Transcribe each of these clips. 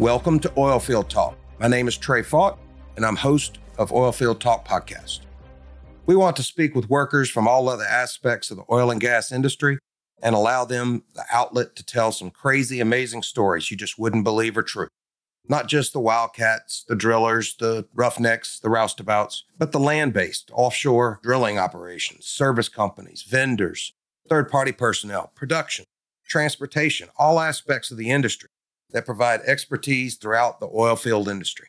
Welcome to Oilfield Talk. My name is Trae Faught, and I'm host of Oilfield Talk Podcast. We want to speak with workers from all other aspects of the oil and gas industry and allow them the outlet to tell some crazy, amazing stories you just wouldn't believe are true. Not just the wildcats, the drillers, the roughnecks, the roustabouts, but the land based offshore drilling operations, service companies, vendors, third party personnel, production, transportation, all aspects of the industry that provide expertise throughout the oil field industry.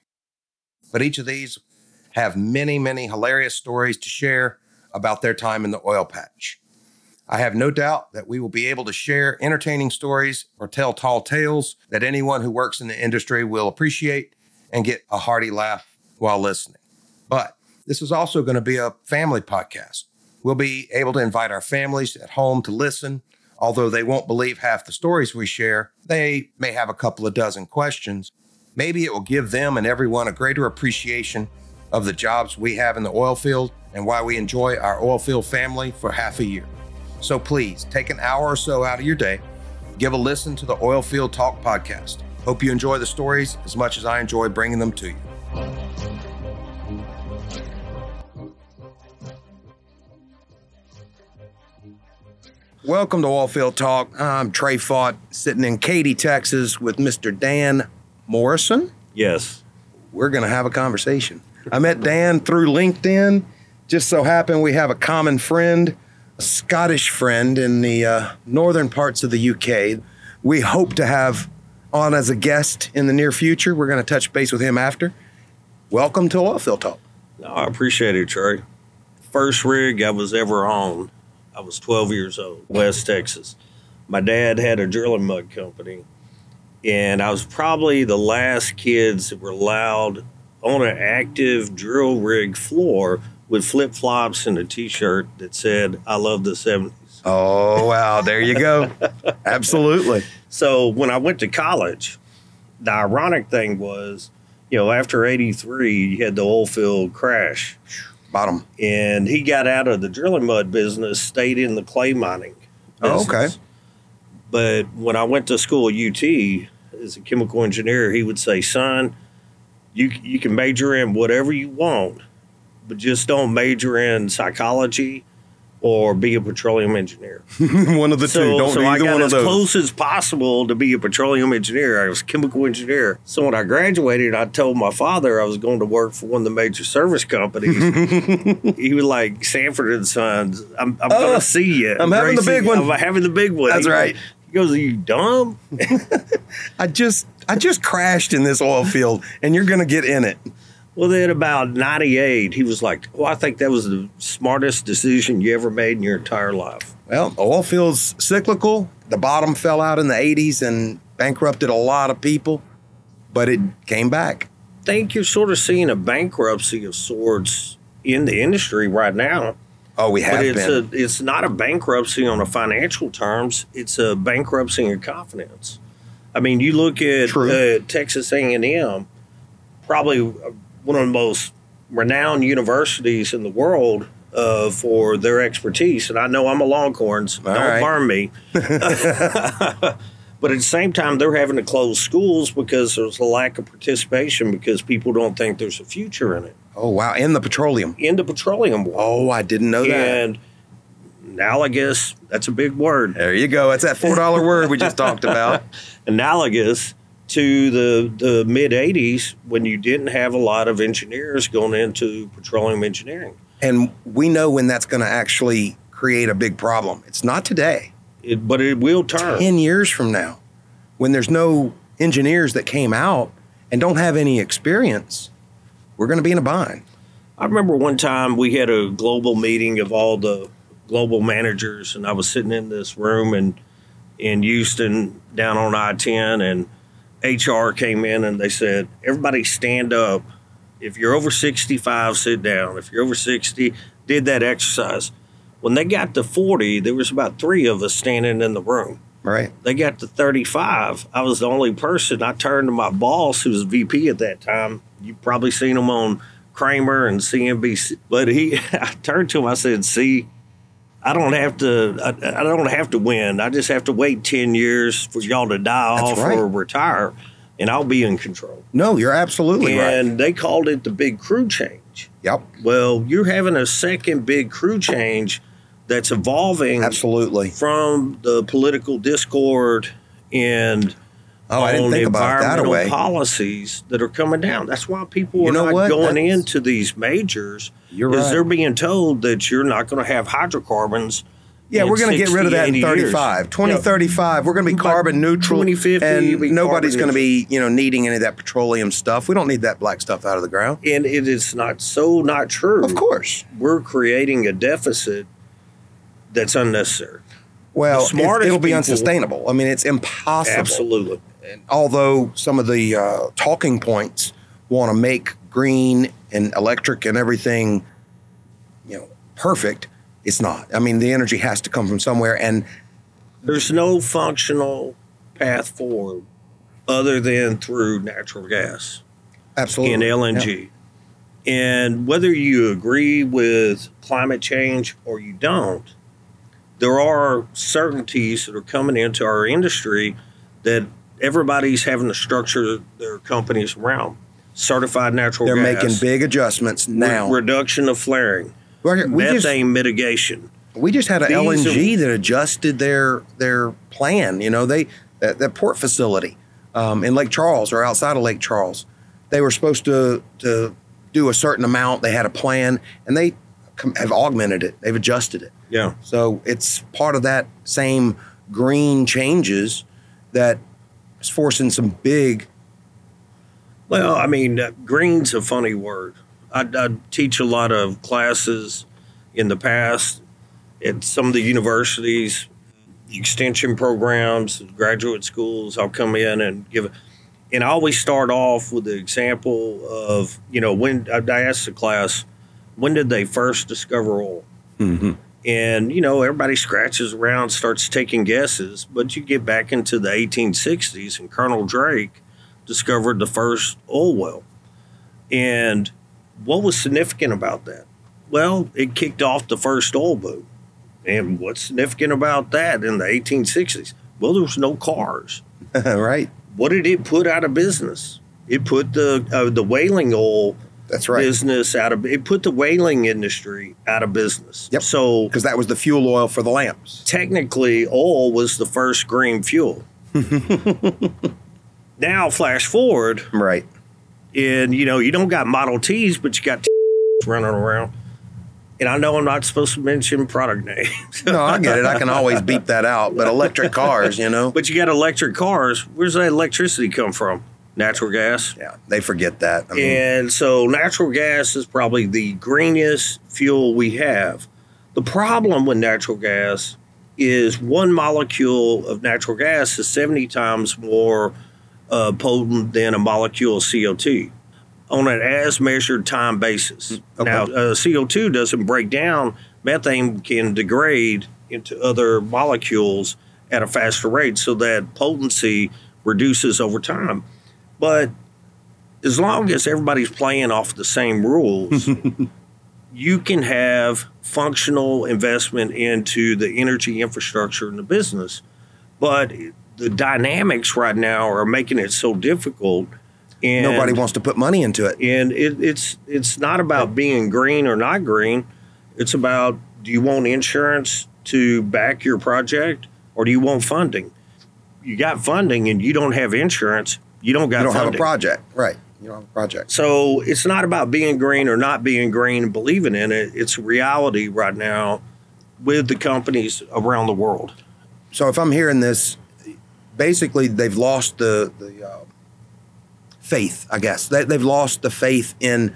But each of these have many, many hilarious stories to share about their time in the oil patch. I have no doubt that we will be able to share entertaining stories or tell tall tales that anyone who works in the industry will appreciate and get a hearty laugh while listening. But this is also going to be a family podcast. We'll be able to invite our families at home to listen. Although they won't believe half the stories we share, they may have a couple of dozen questions. Maybe it will give them and everyone a greater appreciation of the jobs we have in the oil field and why we enjoy our oil field family for half a year. So please take an hour or so out of your day, give a listen to the Oil Field Talk podcast. Hope you enjoy the stories as much as I enjoy bringing them to you. Welcome to Oilfield Talk. I'm Trae Faught, sitting in Katy, Texas, with Mr. Dan Morrison. Yes. We're going to have a conversation. I met Dan through LinkedIn. Just so happened we have a common friend, a Scottish friend in the uh, northern parts of the UK. We hope to have on as a guest in the near future. We're going to touch base with him after. Welcome to Oilfield Talk. No, I appreciate it, Trae. First rig I was ever on, I was 12 years old, West Texas. My dad had a drilling mud company, and I was probably the last kids that were allowed on an active drill rig floor with flip flops and a t shirt that said, I love the 70s. Oh, wow. There you go. Absolutely. So when I went to college, the ironic thing was, you know, after 83, you had the oil field crash. Bottom. And he got out of the drilling mud business, stayed in the clay mining. Oh, okay. But when I went to school at UT as a chemical engineer, he would say, son, you, you can major in whatever you want, but just don't major in psychology or be a petroleum engineer. one of the So, two. Don't so I got as close as possible to be a petroleum engineer. I was a chemical engineer. So when I graduated, I told my father I was going to work for one of the major service companies. he was like Sanford and Sons. I'm, I'm Oh, going to see you. I'm having the big one." I'm having the big one. That's He right. goes- He goes, "Are you dumb?" I just I just crashed in this oil field and you're going to get in it. Well, then about 98, he was like, "Well, I think that was the smartest decision you ever made in your entire life." Well, oil feels cyclical. The bottom fell out in the 80s and bankrupted a lot of people, but it came back. I think you're sort of seeing a bankruptcy of sorts in the industry right now. Oh, we have but it's been. a it's not a bankruptcy on a financial terms. It's a bankruptcy in confidence. I mean, you look at uh, Texas A and M, probably one of the most renowned universities in the world uh, for their expertise. And I know I'm a Longhorns. All Don't right. burn me. but at the same time, they're having to close schools because there's a lack of participation because people don't think there's a future in it oh, wow. In the petroleum. in the petroleum world. Oh, I didn't know that. And analogous, that's a big word. There you go. That's that $4 word we just talked about. Analogous to the, the mid 80s when you didn't have a lot of engineers going into petroleum engineering. And we know when that's going to actually create a big problem. It's not today. It, but it will turn. 10 years from now, when there's no engineers that came out and don't have any experience, we're going to be in a bind. I remember one time we had a global meeting of all the global managers, and I was sitting in this room in in Houston down on I ten, and HR came in and they said, "Everybody stand up. If you're over sixty five, sit down. If you're over sixty, did that exercise." When they got to forty, there was about three of us standing in the room. Right. They got to 35. I was the only person. I turned to my boss, who was VP at that time. You've probably seen him on Cramer and CNBC. But he, I turned to him. I said, "See, I don't have to. I, I don't have to win. I just have to wait 10 years for y'all to die That's off right. or retire." and I'll be in control. No, you're absolutely right. and right. they called it the big crew change. Yep, Well, you're having a second big crew change that's evolving absolutely. from the political discord and Oh, I didn't think about that environmental policies that are coming down. That's why people You are not what? going That's- into these majors. You're right. they're being told that you're not going to have hydrocarbons. Yeah, we're going to get rid of that in 80 years. 35. Yeah. 2035, we're going to be carbon neutral. 2050, and nobody's going to be, you know, needing any of that petroleum stuff. We don't need that black stuff out of the ground. And it is not so not true. Of course. We're creating a deficit that's unnecessary. Well, it'll be people- unsustainable. I mean, it's impossible. Absolutely. And although some of the uh, talking points want to make green and electric and everything, you know, perfect, it's not. I mean, the energy has to come from somewhere, and There's no functional path forward other than through natural gas. absolutely and LNG. And whether you agree with climate change or you don't, there are certainties that are coming into our industry that everybody's having to structure their companies around. Certified natural They're gas, making big adjustments re- now. reduction of flaring, We're- we just methane mitigation. we just had an These LNG are- that adjusted their their plan. You know, they that, that port facility um, in Lake Charles or outside of Lake Charles, they were supposed to to do a certain amount. They had a plan, and they have augmented it. They've adjusted it. Yeah. So it's part of that same green changes that is forcing some big. Well, I mean, uh, green's a funny word. I, I teach a lot of classes in the past at some of the universities, extension programs, graduate schools. I'll come in and give, and I always start off with the example of, you know, when I ask the class, when did they first discover oil? And, you know, everybody scratches around, starts taking guesses, but you get back into the 1860s, and Colonel Drake discovered the first oil well. And what was significant about that? Well, it kicked off the first oil boom. And what's significant about that in the 1860s? Well, there was no cars. right. What did it put out of business? It put the uh, the whaling oil That's right. business out of it put the whaling industry out of business. Yep. So Because that was the fuel oil for the lamps. technically oil was the first green fuel. now flash forward Right. and you know you don't got Model Ts, but you got running around. And I know I'm not supposed to mention product names, No, I get it. I can always beep that out. But electric cars, you know. but you got electric cars. Where's that electricity come from? Natural gas. Yeah, they forget that. I mean, And so natural gas is probably the greenest fuel we have. The problem with natural gas is one molecule of natural gas is 70 times more uh, potent than a molecule of CO2 on an as measured time basis. okay. Now, uh, CO2 doesn't break down, methane can degrade into other molecules at a faster rate, so that potency reduces over time. But as long as everybody's playing off the same rules, you can have functional investment into the energy infrastructure and the business. But the dynamics right now are making it so difficult. And nobody wants to put money into it. and it, it's it's not about being green or not green. It's about do you want insurance to back your project or do you want funding? You got funding and you don't have insurance. You don't got You don't funding. have a project, right? You don't have a project. So it's not about being green or not being green and believing in it. It's reality right now with the companies around the world. So if I'm hearing this, basically they've lost the the uh, faith. I guess they, they've lost the faith in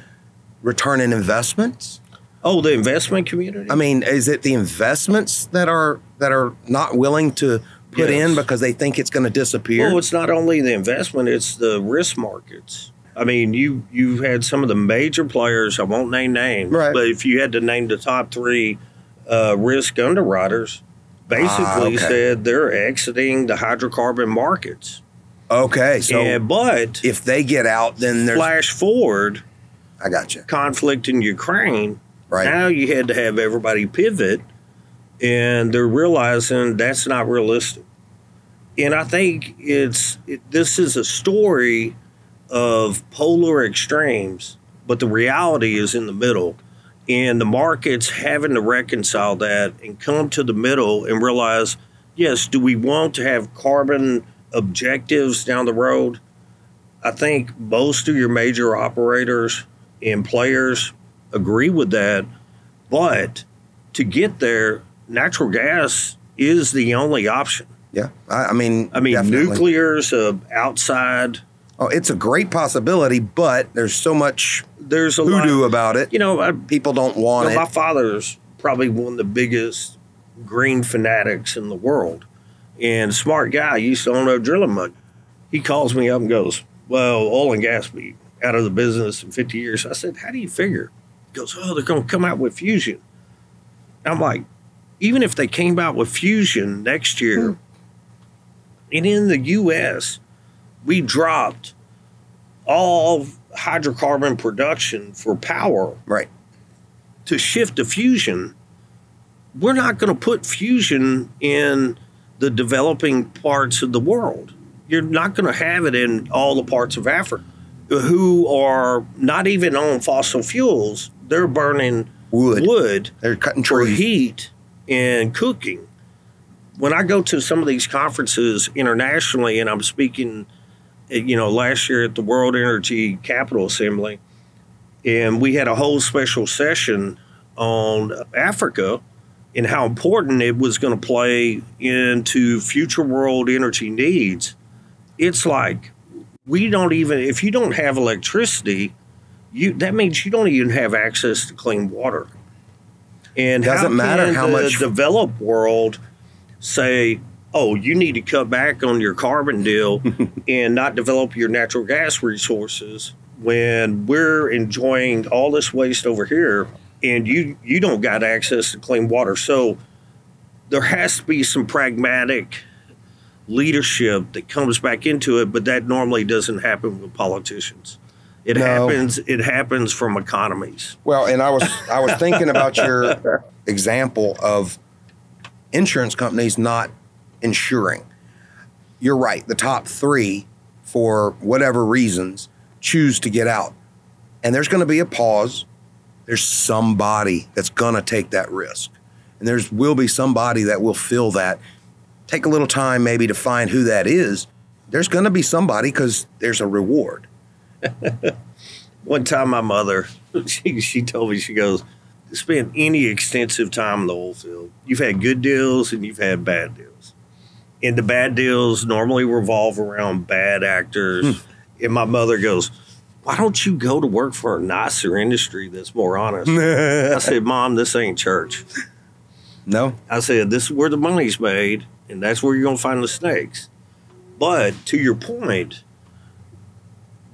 return in investments. Oh, the investment community. I mean, is it the investments that are that are not willing to put Yes. in because they think it's going to disappear? Well, it's not only the investment; it's the risk markets. I mean, you you've had some of the major players. I won't name names, Right. but if you had to name the top three uh, risk underwriters, basically Ah, okay. said they're exiting the hydrocarbon markets. okay, so but if they get out, then there's. flash forward, I got you. conflict in Ukraine. Right. Now you had to have everybody pivot, and they're realizing that's not realistic. And I think it's it, this is a story of polar extremes, but the reality is in the middle. And the market's having to reconcile that and come to the middle and realize yes, do we want to have carbon objectives down the road? I think most of your major operators and players agree with that. But to get there, natural gas is the only option. Yeah, I, I mean, I mean, definitely. nuclear's outside. Oh, it's a great possibility, but there's so much There's a hoodoo lot. about it. You know, I, People don't want Well, it. my father's probably one of the biggest green fanatics in the world, and smart guy. Used to own a drilling mud. He calls me up and goes, "Well, oil and gas be out of the business in 50 years." I said, "How do you figure?" He goes, "Oh, they're going to come out with fusion." I'm like, even if they came out with fusion next year, hmm. and in the U.S., we dropped all hydrocarbon production for power right. to shift to fusion, we're not going to put fusion in the developing parts of the world. You're not going to have it in all the parts of Africa who are not even on fossil fuels. They're burning Wood. wood They're cutting trees. for heat and cooking. When I go to some of these conferences internationally, and I'm speaking, you know, last year at the World Energy Capital Assembly, and we had a whole special session on Africa and how important it was going to play into future world energy needs. It's like we don't even if you don't have electricity, you that means you don't even have access to clean water. And Doesn't how matter how the much- developed world say, "Oh, you need to cut back on your carbon deal and not develop your natural gas resources when we're enjoying all this waste over here and you you don't got access to clean water." So there has to be some pragmatic leadership that comes back into it, but that normally doesn't happen with politicians. It No. happens. It happens from economies. Well, and I was I was thinking about your example of insurance companies not insuring. You're right. The top three, for whatever reasons, choose to get out, and there's going to be a pause. There's somebody that's going to take that risk, and there's will be somebody that will fill that. Take a little time maybe to find who that is. There's going to be somebody because there's a reward. One time, my mother, she, she told me, she goes, spend any extensive time in the oil field. You've had good deals and you've had bad deals. And the bad deals normally revolve around bad actors. Hmm. And my mother goes, why don't you go to work for a nicer industry that's more honest? I said, Mom, this ain't church. No, I said, this is where the money's made, and that's where you're going to find the snakes. But to your point,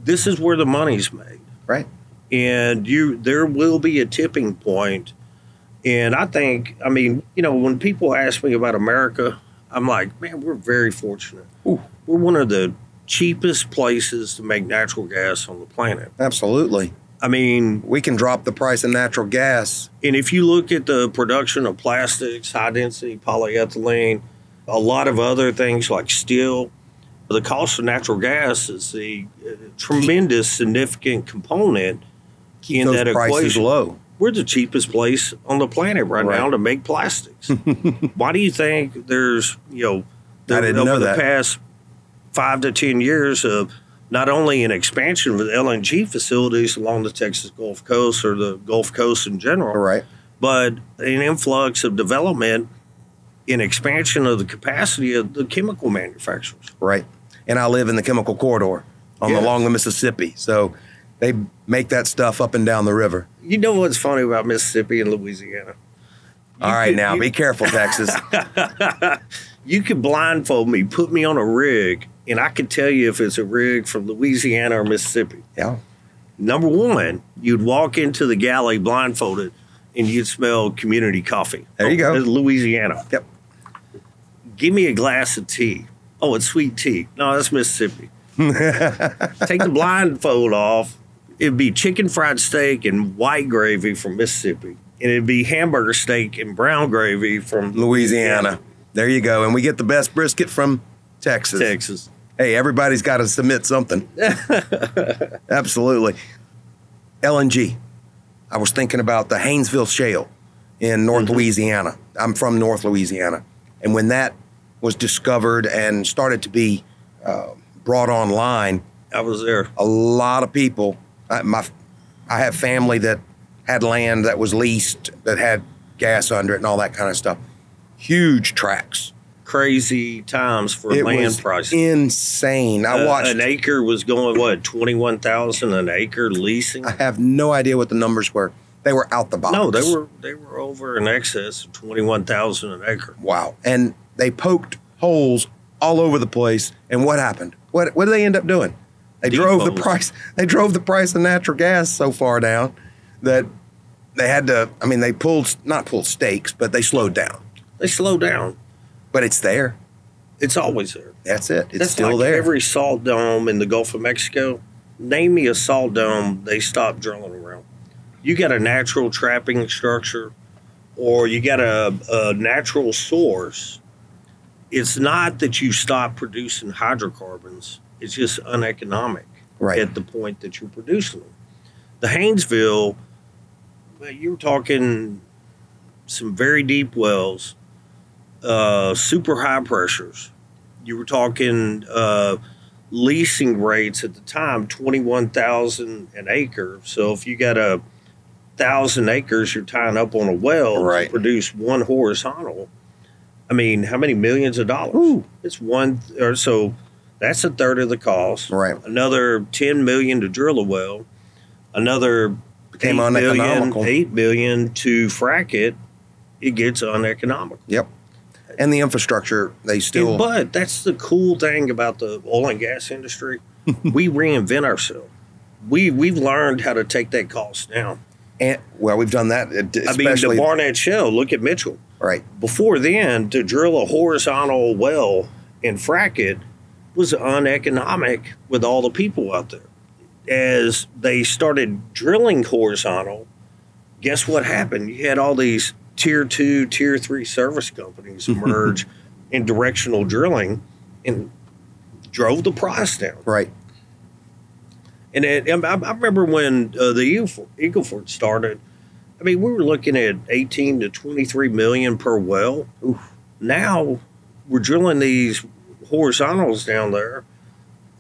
this is where the money's made. right? And you there will be a tipping point. And I think, I mean, you know, when people ask me about America, I'm like, man, we're very fortunate. Ooh. We're one of the cheapest places to make natural gas on the planet. Absolutely. I mean, we can drop the price of natural gas. And if you look at the production of plastics, high density polyethylene, a lot of other things like steel, the cost of natural gas is a tremendous, significant component Keep in that equation. low. We're the cheapest place on the planet right, Right. now to make plastics. Why do you think there's, you know, didn't over the that. past five to 10 years of not only an expansion of the LNG facilities along the Texas Gulf Coast or the Gulf Coast in general, All right. but an influx of development in expansion of the capacity of the chemical manufacturers. Right. And I live in the chemical corridor on the along the Mississippi. So they make that stuff up and down the river. You know what's funny about Mississippi and Louisiana? All right, could- now you- be careful, Texas. You could blindfold me, put me on a rig, and I could tell you if it's a rig from Louisiana or Mississippi. yeah. Number one, you'd walk into the galley blindfolded and you'd smell community coffee. There you Oh, go. it's Louisiana. Yep. Give me a glass of tea. Oh, it's sweet tea. No, that's Mississippi. Take the blindfold off. It'd be chicken fried steak and white gravy from Mississippi. And it'd be hamburger steak and brown gravy from Louisiana. There you go. And we get the best brisket from Texas. Texas. Hey, everybody's got to submit something. Absolutely. LNG. I was thinking about the Haynesville Shale in North mm-hmm. Louisiana. I'm from North Louisiana. And when that was discovered and started to be uh, brought online, I was there. a lot of people, I, my, I have family that had land that was leased that had gas under it and all that kind of stuff. Huge tracks. Crazy times for it land was prices. insane. I Uh, watched. an acre was going what twenty one thousand an acre leasing. I have no idea what the numbers were. They were out the box. No, they were they were over in excess of twenty one thousand an acre. Wow. And they poked holes all over the place. And what happened? What what did they end up doing? They drove the price they drove the price of natural gas so far down that they had to I mean they pulled not pulled stakes, but they slowed down. They slowed down. But it's there. It's always there. That's it. It's That's still like there. Every salt dome in the Gulf of Mexico. Name me a salt dome they stopped drilling around. You got a natural trapping structure, or you got a, a natural source. It's not that you stop producing hydrocarbons. It's just uneconomic right. at the point that you're producing them. The Haynesville, well, you're talking some very deep wells, uh, super high pressures. You were talking uh, leasing rates at the time, twenty-one thousand an acre. So if you got a thousand acres, you're tying up on a well Right. to produce one horizontal. I mean, how many millions of dollars? Ooh. It's one, or so that's a third of the cost Right. another 10 million to drill a well, another Became 8 million, uneconomical. 8 million to frack it, it gets uneconomical. Yep. And the infrastructure, they still And- but that's the cool thing about the oil and gas industry. we reinvent ourselves. We we've learned how to take that cost down. and well, we've done that I mean, the Barnett Shale. Look at Mitchell. Right. Before then, to drill a horizontal well and frack it was uneconomic with all the people out there. As they started drilling horizontal, guess what happened? You had all these tier two, tier three service companies emerge in directional drilling and drove the price down. Right. And it, I, I remember when uh, the Eagle Eagle Ford started. I mean, we were looking at 18 to 23 million per well. Now we're drilling these horizontals down there.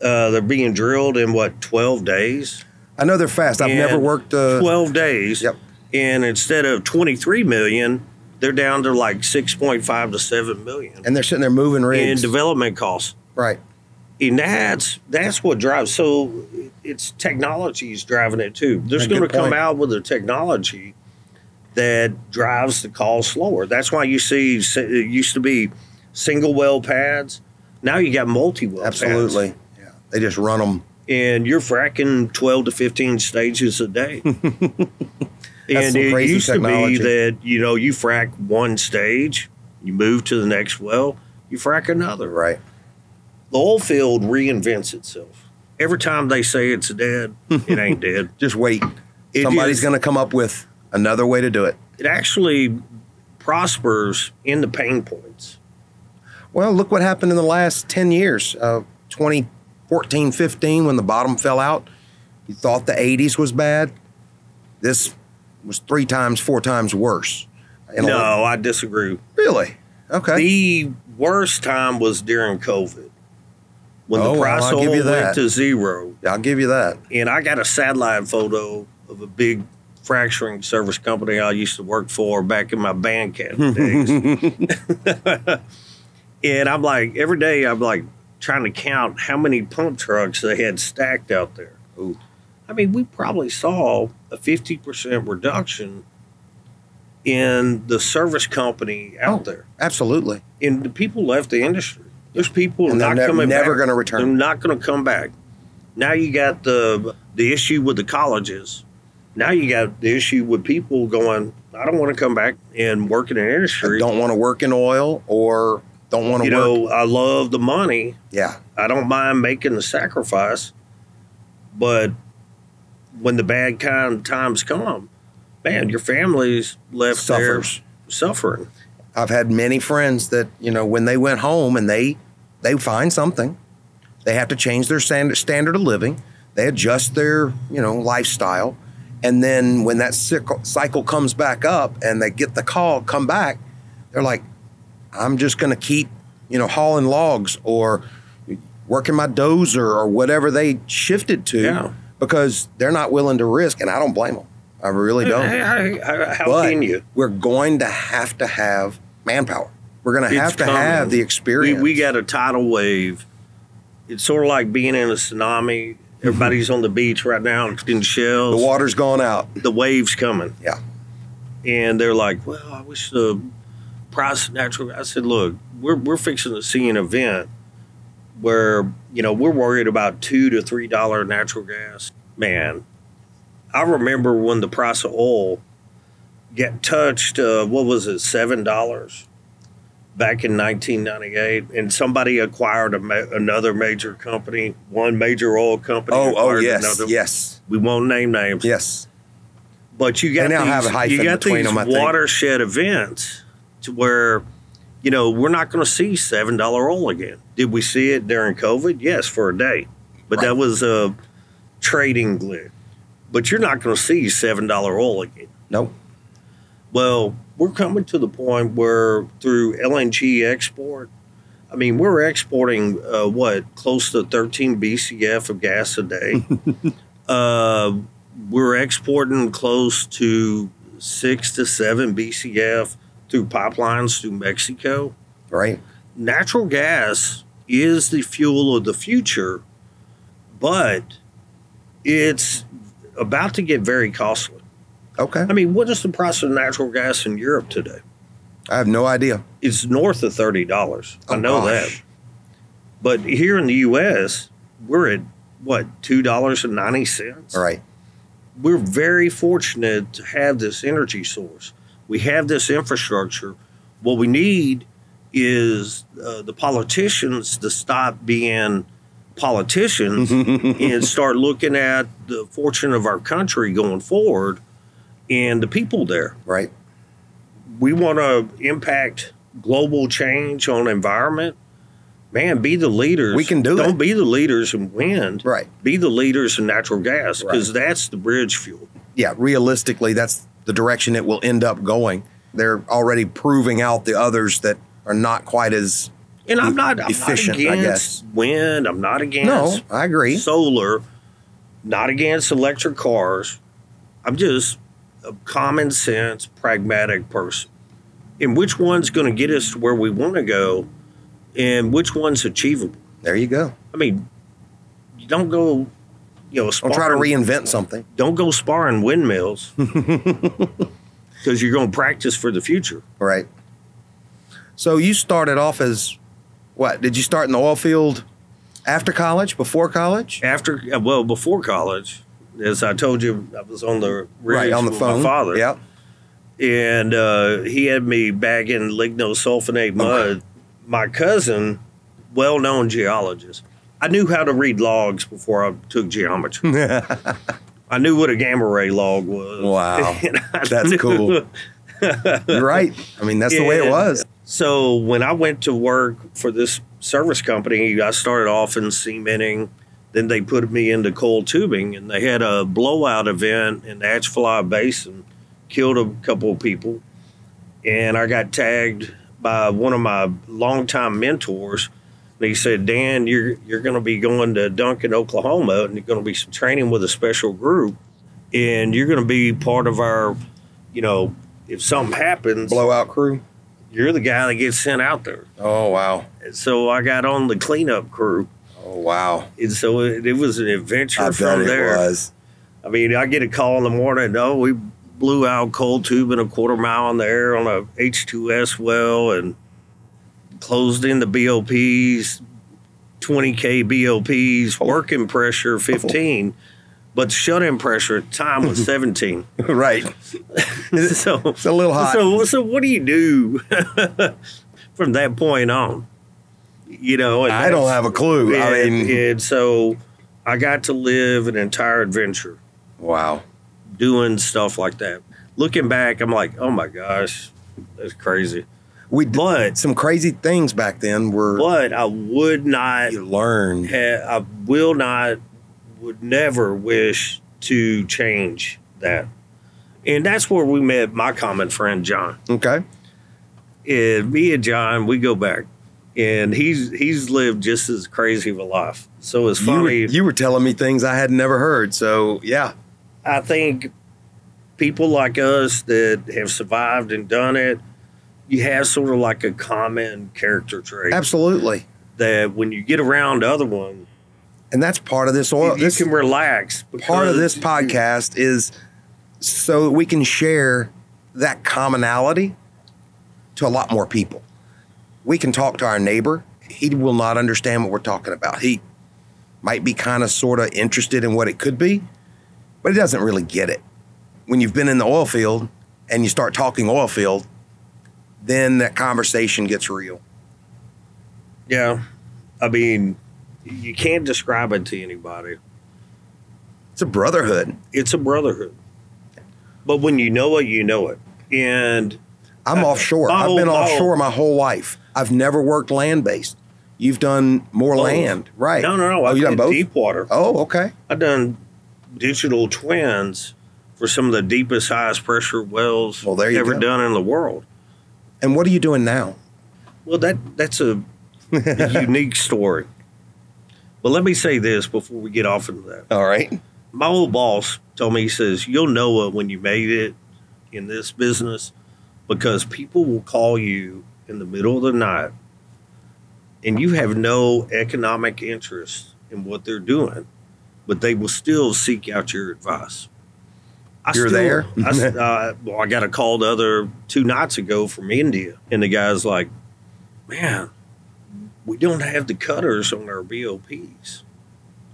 Uh, they're being drilled in what 12 days. I know they're fast. I've never worked uh 12 days. Yep. And instead of 23 million, they're down to like 6.5 to 7 million and they're sitting there moving in rigs. development costs. right. And that's that's what drives. So it's technology is driving it too. There's going to come out with a technology that drives the call slower. That's why you see it used to be single well pads. Now you got multi well Absolutely. Yeah. They just run them. and you're fracking 12 to 15 stages a day. and some it crazy used technology. to be that you know you frack one stage, you move to the next well, you frack another Right. the oil field reinvents itself. Every time they say it's dead, it ain't dead. Just wait. It Somebody's going to come up with another way to do it. It actually prospers in the pain points. Well, look what happened in the last 10 years. Uh, 2014, 15, when the bottom fell out, you thought the 80s was bad. This was three times, four times worse. No, I disagree. really? Okay. The worst time was during COVID when Oh, the well, price of give oil you that. went to zero. I'll give you that. And I got a satellite photo of a big fracturing service company I used to work for back in my band camp days. and I'm like, every day I'm like trying to count how many pump trucks they had stacked out there. Ooh. I mean, we probably saw a 50% reduction in the service company out Oh. there. Absolutely. And the people left the industry. There's people And not nev- coming never back. going to return. They're not going to come back. Now you got the the issue with the colleges. Now you got the issue with people going, I don't want to come back and work in an industry. I Don't want to work in oil or don't want to you work. know, I love the money. yeah. I don't mind making the sacrifice, but when the bad kind times come, man, your family's left Suffers. there suffering. I've had many friends that, you know, when they went home and they they find something. They have to change their standard standard of living. They adjust their you know lifestyle, and then when that cycle, cycle comes back up and they get the call, come back, they're like, I'm just going to keep you know hauling logs or working my dozer or whatever they shifted to Yeah. because they're not willing to risk, and I don't blame them. I really don't. How, how- how But can you? We're going to have to have manpower. We're going to It's have to coming. have the We, experience. we got a tidal wave. It's sort of like being in a tsunami. Everybody's on the beach right now in shells. the water's gone out. the waves coming. Yeah. And they're like, well, I wish the price of natural. Gas I said, look, we're we're fixing to see an event where you know we're worried about two to three dollar natural gas. Man, I remember when the price of oil get touched. Uh, what was it, seven dollars? Back in 1998, and somebody acquired a ma- another major company, one major oil company. Oh, oh yes, another. yes, We won't name names. yes. But you got these, have a hyphen you got these them, I think. watershed events to where, you know, we're not going to see seven dollar oil again. Did we see it during COVID? Yes, for a day, but Right. that was a trading glitch. But you're not going to see seven dollar oil again. Nope. Well, we're coming to the point where through LNG export, I mean, we're exporting uh, what close to 13 BCF of gas a day. uh, we're exporting close to six to seven BCF through pipelines through Mexico. Right. Natural gas is the fuel of the future, but it's about to get very costly. Okay. I mean, what is the price of natural gas in Europe today? I have no idea. It's north of thirty dollars. I Oh, know gosh. that. But here in the U.S., we're at what two dollars and ninety cents. All right. We're very fortunate to have this energy source. We have this infrastructure. What we need is uh, the politicians to stop being politicians and start looking at the fortune of our country going forward and the people there Right. we want to impact global change on environment, man, be the leaders. We can do Don't it. be the leaders in wind. Right. Be the leaders in natural gas because that's the bridge fuel. Yeah. Realistically, that's the direction it will end up going. They're already proving out the others that are not quite as. And I'm not I'm Efficient, not guess. against wind. I'm not against. No, I agree. solar. Not against electric cars. I'm just common sense, pragmatic person. And which one's going to get us to where we want to go, and which one's achievable. There you go. I mean, don't go, you know, Don't try to reinvent something. don't go sparring windmills because you're going to practice for the future. Right. So you started off as what? Did you start in the oil field after college, before college? After, uh, well, before college, as I told you, I was on the right on the with phone. my father, Yeah. and uh, he had me bagging lignosulfonate mud. My cousin, well-known geologist, I knew how to read logs before I took geometry. I knew what a gamma ray log was. Wow. That's knew- cool. You're right. I mean, that's the way it was. So when I went to work for this service company, I started off in cementing. Then they put me into coil tubing, and they had a blowout event in the Atchafalaya Basin, killed a couple of people, and I got tagged by one of my longtime mentors. And he said, "Dan, you're you're going to be going to Duncan, Oklahoma, and you're going to be some training with a special group, and you're going to be part of our, you know." If something happens, Blowout crew. you're the guy that gets sent out there. Oh wow. So I got on the cleanup crew. Oh wow. And so it, it was an adventure I from it there. was. I mean, I get a call in the morning. Oh, we blew out coil tube in a quarter mile in the air on a H2S well and closed in the BOPs, 20K BOPs, working pressure 15. But the shut-in pressure at time was 17. right. so It's a little hot. So, so what do you do from that point on? You know, and I don't have a clue. I and- mean, and so I got to live an entire adventure wow. doing stuff like that. Looking back, I'm like, oh my gosh, that's crazy. We did But some crazy things back then. Were but I would not learn. ha- I will not would never wish to change that. And that's where we met my common friend John. Okay. And me and John, we go back. And he's he's lived just as crazy of a life. So it's You were, funny. you were telling me things I had never heard. So yeah, I think people like us that have survived and done it, you have sort of like a common character trait absolutely. that when you get around other one, And that's part of this oil. you, you this can relax. part of this podcast is so that we can share that commonality to a lot more people. We can talk to our neighbor. He will not understand what we're talking about. He might be kind of sort of interested in what it could be, but he doesn't really get it. When you've been in the oil field and you start talking oil field, then that conversation gets real. Yeah. I mean, you can't describe it to anybody. It's a brotherhood. It's a brotherhood. But when you know it, you know it. And I'm offshore. I've whole- been offshore my whole life. I've never worked land based. You've done more Both. land, right? no, no, no. Oh, I you done both? deep water. Oh, okay. I've done digital twins for some of the deepest, highest pressure wells Well, there you ever go. done in the world. And what are you doing now? Well, that that's a, a unique story. But let me say this before we get off into that. All right. My old boss told me, he says, You'll know it when you made it in this business because people will call you in the middle of the night and you have no economic interest in what they're doing, but they will still seek out your advice. I You're still- there? I, uh, well, I got a call the other two nights ago from India, and the guy's like, "Man, we don't have the cutters on our BOPs."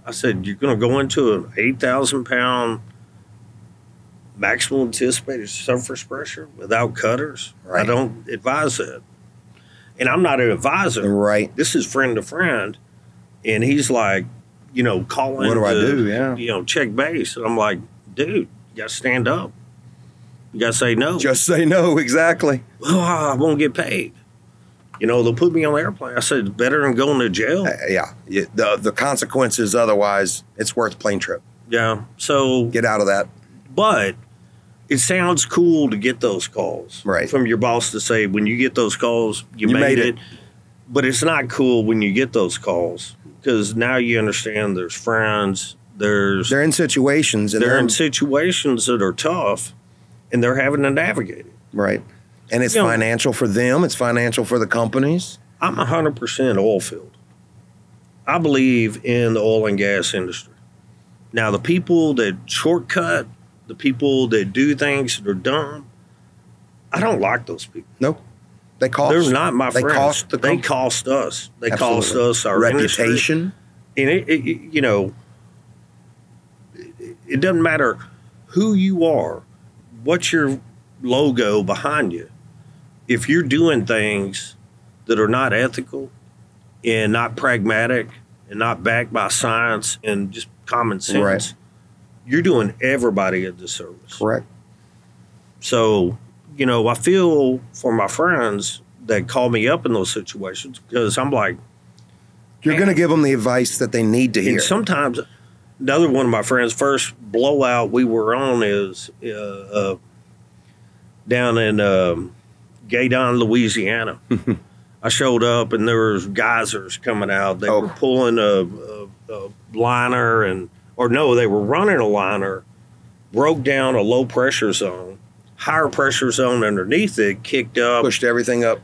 I said, "You're going to go into an eight thousand pound maximum anticipated surface pressure without cutters? I don't advise that." And I'm not an advisor. Right. This is friend to friend, and he's like, you know, calling. What do I do? Yeah. You know, check base, and I'm like, dude, you got to stand up. You got to say no. Just say no. Exactly. well, I won't get paid. You know, they'll put me on the airplane. I said, better than going to jail. Uh, yeah. Yeah, The the consequences. Otherwise, it's worth plane trip. Yeah. So, Get out of that. but it sounds cool to get those calls Right. from your boss to say, when you get those calls, you, You made, made it. it. But it's not cool when you get those calls because now you understand there's friends, there's They're in situations, and they're they're, in situations that are tough, and they're having to navigate it. right. And it's You know- financial for them. It's financial for the companies. I'm 100% oil field. I believe in the oil and gas industry. Now, the people that shortcut, the people that do things that are dumb, I don't like those people. No, they cost. They're not my they friends. cost the they cost us. They cost us our industry. reputation. and it, it, it- you know it, it doesn't matter who you are what's your logo behind you if you're doing things that are not ethical and not pragmatic and not backed by science and just common sense Right. You're doing everybody a disservice Correct. so, you know, I feel for my friends that call me up in those situations because I'm like, You're going to give them the advice that they need to hear. and sometimes another one of my friends' first blowout we were on is uh, uh, down in um, Gueydan, Louisiana. I showed up and there was geysers coming out. They Oh. were pulling a, a, a liner and, or no, they were running a liner, broke down a low pressure zone, higher pressure zone underneath it, kicked up, Pushed everything up.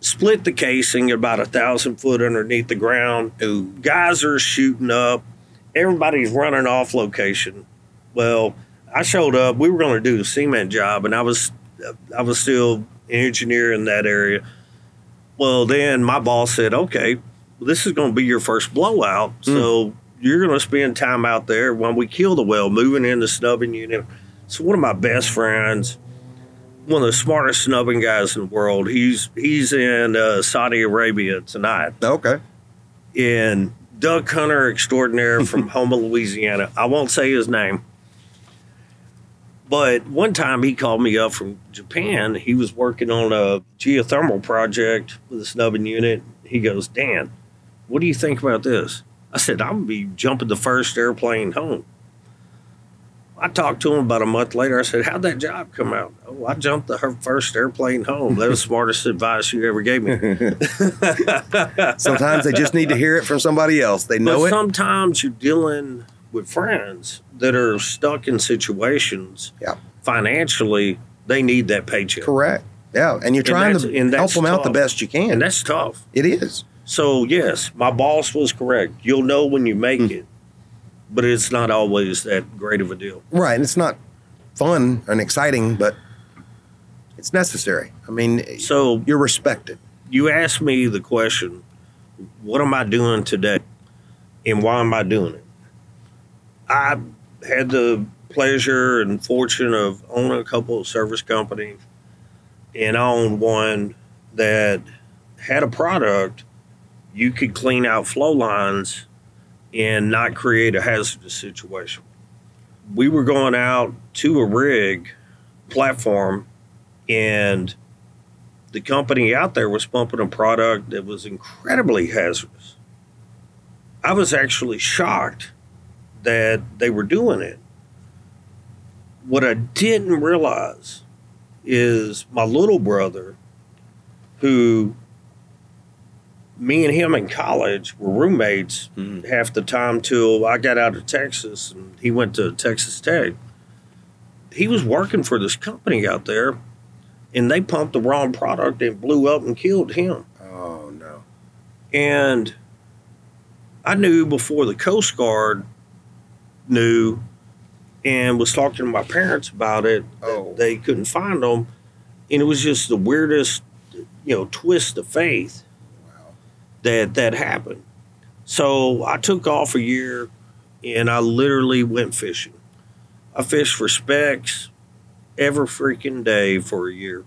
split the casing about a thousand foot underneath the ground. Ooh. Geysers shooting up. Everybody's running off location. Well, I showed up. We were going to do the cement job, and I was, I was still an engineer in that area. Well, then my boss said, "Okay, well, this is going to be your first blowout, so hmm. You're going to spend time out there when we kill the well, moving in the snubbing unit." So one of my best friends, one of the smartest snubbing guys in the world, he's he's in uh, Saudi Arabia tonight, Okay. and Doug hunter extraordinaire from Houma, Louisiana. I won't say his name, But one time he called me up from Japan. He was working on a geothermal project with a snubbing unit. He goes, Dan, what do you think about this? I said, I'm going to be jumping the first airplane home. I talked to him about a month later. I said, How'd that job come out? Oh, I jumped the her first airplane home. That was the smartest advice you ever gave me. Sometimes they just need to hear it from somebody else. They know but it. sometimes you're dealing with friends that are stuck in situations Yeah. financially, they need that paycheck. Correct. Yeah, and you're trying that's- to and help them out the best you can. And that's tough. it is. So, yes, my boss was correct. You'll know when you make Hmm. it, but it's not always that great of a deal. Right. And it's not fun and exciting, but it's necessary. I mean, So, you're respected. you asked me the question, what am I doing today? And why am I doing it? I had the pleasure and fortune of owning a couple of service companies, and I owned one that had a product you could clean out flow lines and not create a hazardous situation. We were going out to a rig platform, and the company out there was pumping a product that was incredibly hazardous. I was actually shocked that they were doing it. What I didn't realize is my little brother, who me and him in college were roommates Mhm. half the time till I got out of Texas and he went to Texas Tech. He was working for this company out there and they pumped the wrong product and blew up and killed him. Oh, no. And I knew before the Coast Guard knew and was talking to my parents about it. Oh. They couldn't find them. And it was just the weirdest, you know, twist of faith. That that happened. So I took off a year and I literally went fishing. I fished for specks every freaking day for a year.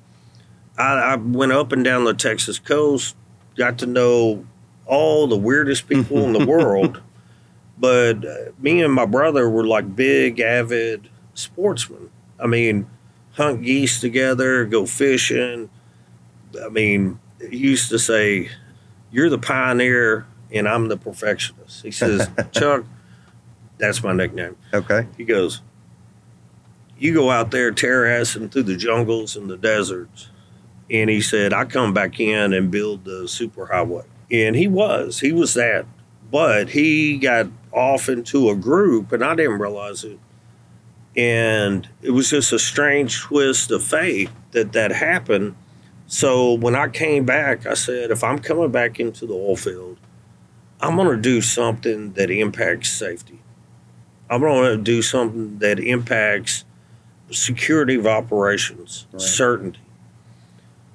I, I went up and down the Texas coast, got to know all the weirdest people in the world. But uh, me and my brother were like big, avid sportsmen. I mean, hunt geese together, go fishing. I mean, he used to say, You're the pioneer and I'm the perfectionist. He says, Chuck, that's my nickname. Okay. He goes, You go out there terracing through the jungles and the deserts. And he said, I come back in and build the superhighway. And he was, he was that. But he got off into a group and I didn't realize it. And it was just a strange twist of fate that that happened. So when I came back, I said, if I'm coming back into the oil field, I'm going to do something that impacts safety. I'm going to do something that impacts security of operations, Right. certainty.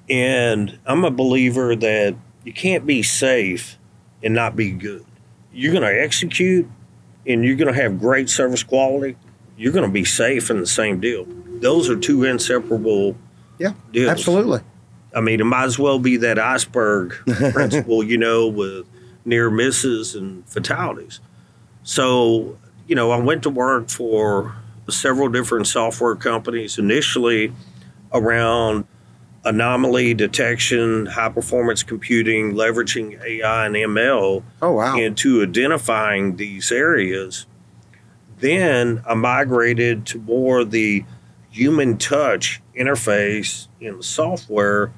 And I'm a believer that you can't be safe and not be good. You're going to execute and you're going to have great service quality. You're going to be safe in the same deal. Those are two inseparable Yeah, deals. Absolutely. I mean, it might as well be that iceberg principle, you know, with near misses and fatalities. So, you know, I went to work for several different software companies initially around anomaly detection, high performance computing, leveraging AI and ML Oh, wow. into identifying these areas. Then I migrated to more the human touch interface in the software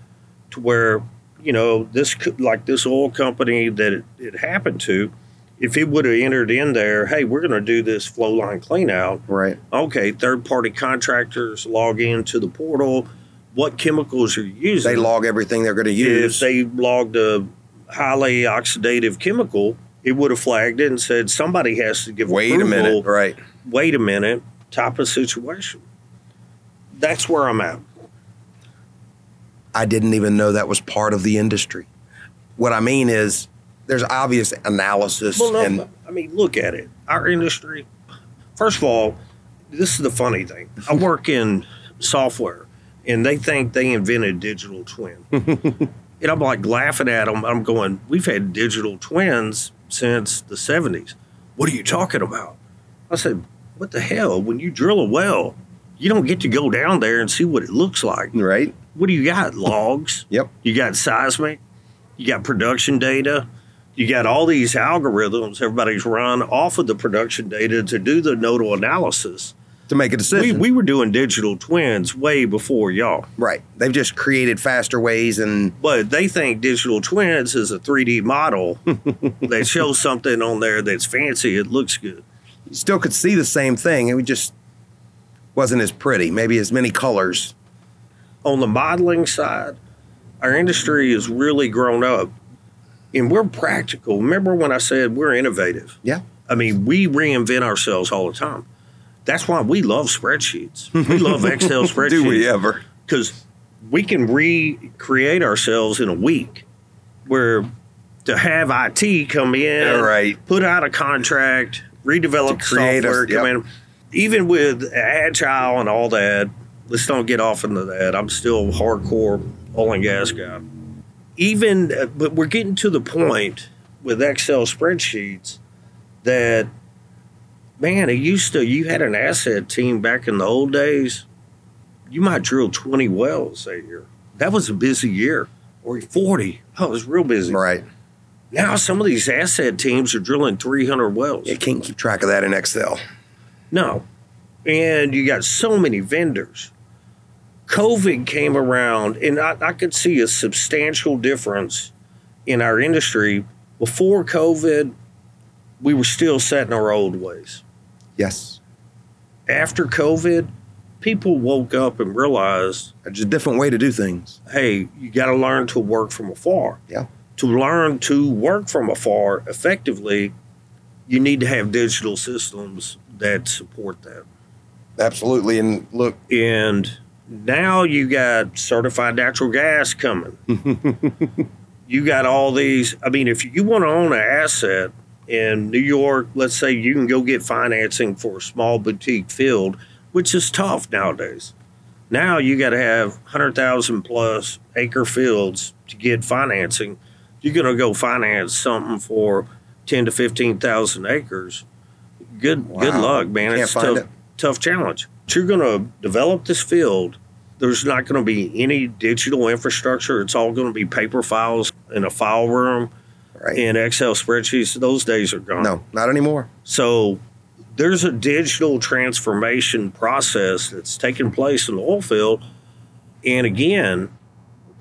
to where, you know, this could, like this oil company that it, it happened to, if it would have entered in there, hey, we're going to do this flow line clean out. right. Okay, third party contractors log into the portal. What chemicals are you using? They log everything they're going to if use. they logged a highly oxidative chemical, it would have flagged it and said somebody has to give Wait a minute. Right. Wait a minute, type of situation. That's where I'm at. I didn't even know that was part of the industry. What I mean is, there's obvious analysis Well, no, and I mean, look at it. Our industry. First of all, this is the funny thing. I work in software, and they think they invented digital twin. and I'm like laughing at them. I'm going, we've had digital twins since the 70s. What are you talking about? I said, what the hell? When you drill a well, You don't get to go down there and see what it looks like. Right. What do you got? Logs. Yep. You got seismic. You got production data. You got all these algorithms everybody's run off of the production data to do the nodal analysis. To make a We, decision. we were doing digital twins way before y'all, right. They've just created faster ways and but they think digital twins is a 3D model that shows something on there that's fancy. It looks good. you still could see the same thing. It just wasn't as pretty. Maybe as many colors. On the modeling side, our industry has really grown up and we're practical. Remember when I said we're innovative? Yeah. I mean, we reinvent ourselves all the time. That's why we love spreadsheets. We love Excel spreadsheets. Do we ever? Because we can recreate ourselves in a week. Where to have IT come in, all right. put out a contract, redevelop create a- software, come yep. in. Even with agile and all that, let's don't get off into that. I'm still hardcore oil and gas guy. Even, uh, but we're getting to the point with Excel spreadsheets that, man, it used to, you had an asset team back in the old days, you might drill 20 wells a year. That was a busy year. Or 40. Oh, it was real busy. Right. Now some of these asset teams are drilling 300 wells. You can't keep track of that in Excel. No. And you got so many vendors. COVID came around, and I, I could see a substantial difference in our industry. Before COVID, we were still set in our old ways. Yes. After COVID, people woke up and realized It's a different way to do things. hey, you got to learn to work from afar. Yeah. To learn to work from afar effectively, you need to have digital systems that support that. Absolutely. And look, And now you got certified natural gas coming. you got all these. I mean, if you want to own an asset in New York, let's say you can go get financing for a small boutique field, which is tough nowadays. Now you got to have 100,000 plus acre fields to get financing. You're going to go finance something for 10 to 15,000 acres. Good good luck, man. Can't it's find tough it. Tough challenge. But you're going to develop this field. There's not going to be any digital infrastructure. It's all going to be paper files in a file room right. and Excel spreadsheets. Those days are gone. no, not anymore. So there's a digital transformation process that's taking place in the oil field. And again,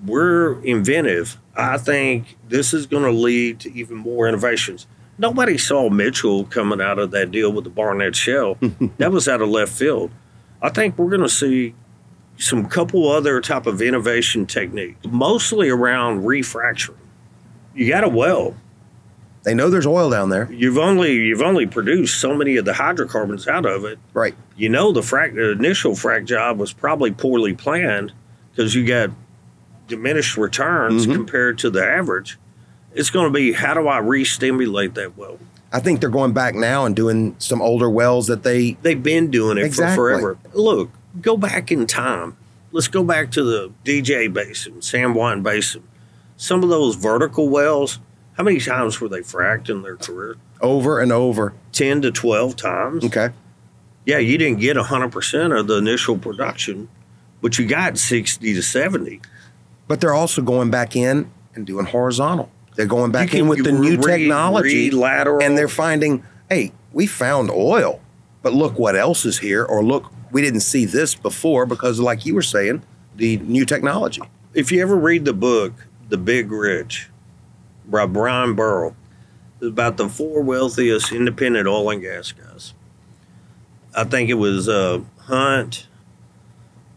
we're inventive. I think this is going to lead to even more innovations. Nobody saw Mitchell coming out of that deal with the Barnett Shale. that was out of left field. I think we're going to see some couple other type of innovation techniques, mostly around refracturing. You got a well, They know there's oil down there. you've only you've only produced so many of the hydrocarbons out of it. Right. You know the frac the initial frac job was probably poorly planned because you got diminished returns Mhm. compared to the average. It's going to be how do I re-stimulate that well? I think they're going back now and doing some older wells that they They've been doing it Exactly. for forever. Look, go back in time. Let's go back to the DJ Basin, San Juan Basin. Some of those vertical wells, how many times were they fracked in their career? over and over. 10 to 12 times. Okay. Yeah, you didn't get 100% of the initial production, but you got 60 to 70. But they're also going back in and doing horizontal. They're going back You in can with the new re- technology re-lateral. and they're finding, hey, we found oil, but look what else is here, or look, we didn't see this before because, like you were saying, the new technology. if you ever read the book, The Big Rich, by Bryan Burrough, it's about the four wealthiest independent oil and gas guys. I think it was uh, Hunt,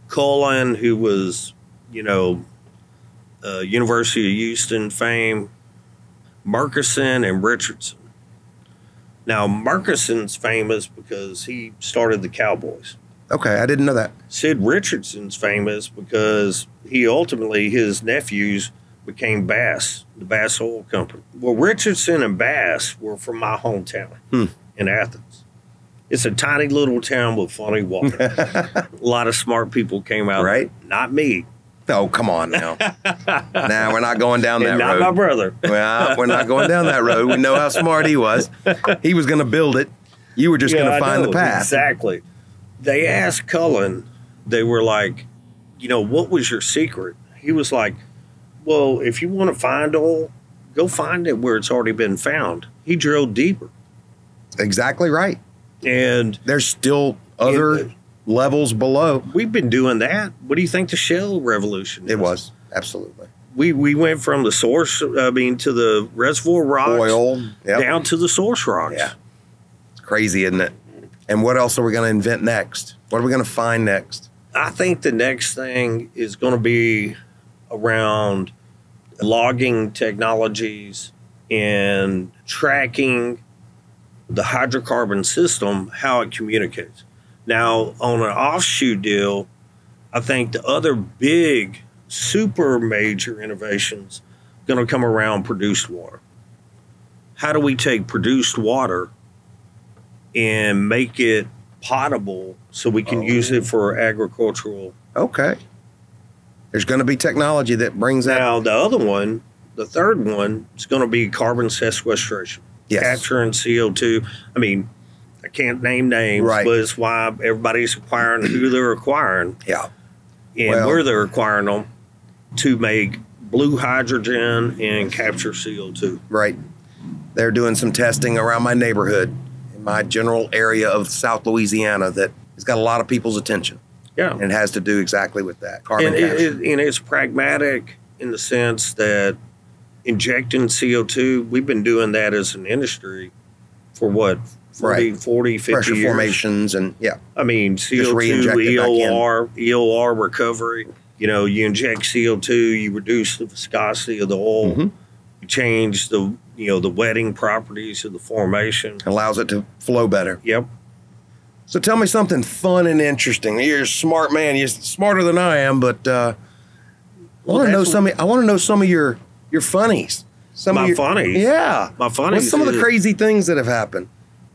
Cullen, who was, you know, uh, University of Houston fame, Murchison, and Richardson. Now, Murchison's famous because he started the Cowboys. Okay, I didn't know that. Sid Richardson's famous because he ultimately his nephews became Bass, the Bass Oil Company. Well, Richardson and Bass were from my hometown Hmm. in Athens. It's a tiny little town with funny water. a lot of smart people came out. Right. Not me. Oh, come on now. now we're not going down that not road. my brother. well, we're not going down that road. We know how smart he was. He was going to build it. You were just Yeah, going to find know, the path. Exactly. they asked Cullen, they were like, you know, what was your secret? He was like, well, if you want to find oil, go find it where it's already been found. He drilled deeper. Exactly right. And There's still other It- levels below. we've been doing that. What do you think the shale revolution It was absolutely We, we went from the source, uh, I mean, to the reservoir rocks oil. Yep. down to the source rocks. Yeah. It's crazy, isn't it? And what else are we going to invent next? What are we going to find next? I think the next thing is going to be around logging technologies and tracking the hydrocarbon system, how it communicates. Now, on an offshoot deal, I think the other big, super major innovations going to come around produced water. How do we take produced water and make it potable so we can use it oh. for agricultural Okay. There's going to be technology that brings that. Now, the other one, the third one, is going to be carbon sequestration, Yes. capturing CO2. I mean, I can't name names, Right. but it's why everybody's acquiring who they're acquiring Yeah. and Well- where they're acquiring them to make blue hydrogen and capture CO2. Right. They're doing some testing around my neighborhood in my general area of South Louisiana that has got a lot of people's attention. Yeah. And it has to do exactly with that carbon and, it- and it's pragmatic in the sense that injecting CO2, we've been doing that as an industry for what, 40, Right. 40 50 Pressure years. formations and yeah. I mean, CO2, re-inject it back. EOR, EOR recovery. You know, you inject CO2, you reduce the viscosity of the oil, Mhm. you change the you know the wetting properties of the formation. Allows it to flow better. Yep. So tell me something fun and interesting. You're a smart man. You're smarter than I am, but uh, I want to know some. Of, I want to know some of your your funnies. Some My of your funnies? Yeah. My funnies What's some of the crazy things that have happened?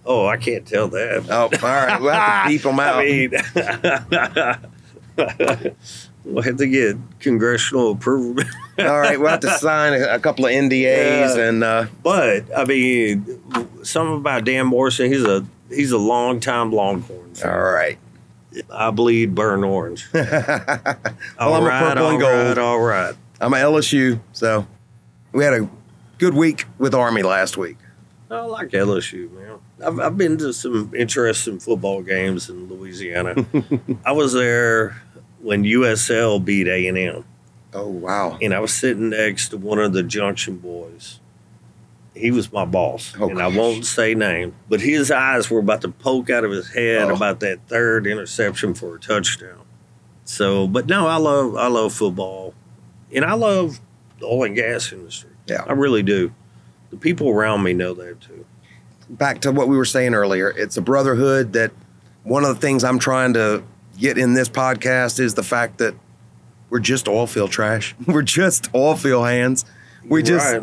Oh, I can't tell that. Oh, all right. We'll have to beep them out. I mean, we'll have to get congressional approval. all right. We'll have to sign a, couple of NDAs Yeah. and uh, but I mean, something about Dan Morrison. He's a he's a long time Longhorn. fan. all right. I bleed burnt orange. well, all I'm right, a purple and gold. Right, all right. I'm at LSU, so we had a good week with Army last week. I like LSU, man. I've, I've been to some interesting football games in Louisiana. I was there when USL beat A and M, Oh wow. and I was sitting next to one of the Junction boys. He was my boss, Oh, and I won't say name, but his eyes were about to poke out of his head Oh. about that third interception for a touchdown. So, but no, I love I love football, and I love the oil and gas industry. Yeah. I really do. The people around me know that too. Back to what we were saying earlier, it's a brotherhood that one of the things I'm trying to get in this podcast is the fact that we're just oil field trash. We're just oil field hands. We just Right.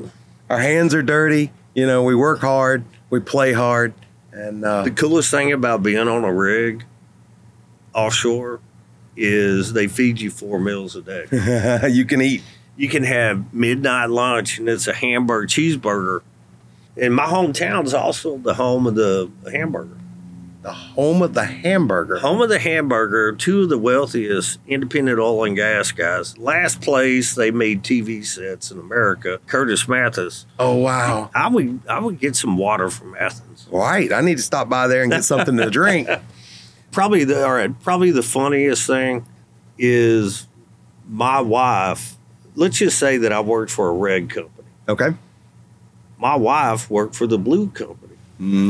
our hands are dirty. You know, we work hard, we play hard, and uh, The coolest thing about being on a rig offshore is they feed you four meals a day. you can eat. you can have midnight lunch and it's a hamburger cheeseburger. And my hometown is also the home of the hamburger. The home of the hamburger. Home of the hamburger, two of the wealthiest independent oil and gas guys. Last place they made TV sets in America, Curtis Mathes. Oh wow! I would I would get some water from Athens. Right, I need to stop by there and get something to drink. probably the all right probably the funniest thing is my wife let's just say that i worked for a red company Okay. My wife worked for the blue company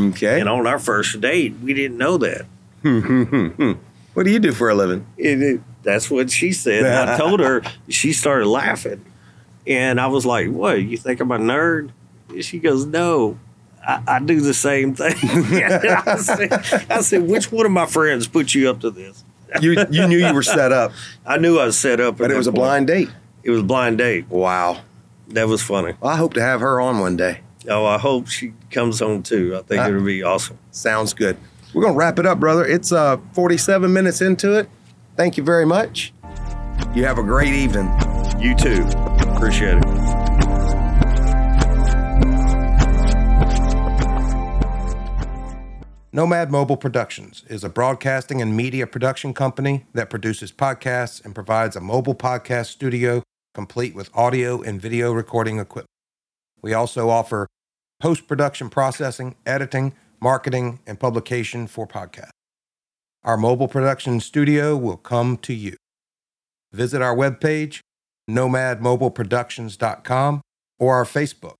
Okay. and on our first date we didn't know that what do you do for a living? it, it- that's what she said and i told her she started laughing and i was like what you think i'm a nerd and she goes no I, I do the same thing. I, said, I said, which one of my friends put you up to this? You you knew you were set up, I knew I was set up, but it was a blind date. It was a blind date. Wow. That was funny. Well, I hope to have her on one day. Oh, I hope she comes on too. I think Uh, it'll be awesome. Sounds good. We're gonna wrap it up, brother. It's uh 47 minutes into it. Thank you very much. You have a great evening. You too. Appreciate it. Nomad Mobile Productions is a broadcasting and media production company that produces podcasts and provides a mobile podcast studio complete with audio and video recording equipment. We also offer post production processing, editing, marketing, and publication for podcasts. Our mobile production studio will come to you. Visit our webpage, nomadmobileproductions.com, or our Facebook,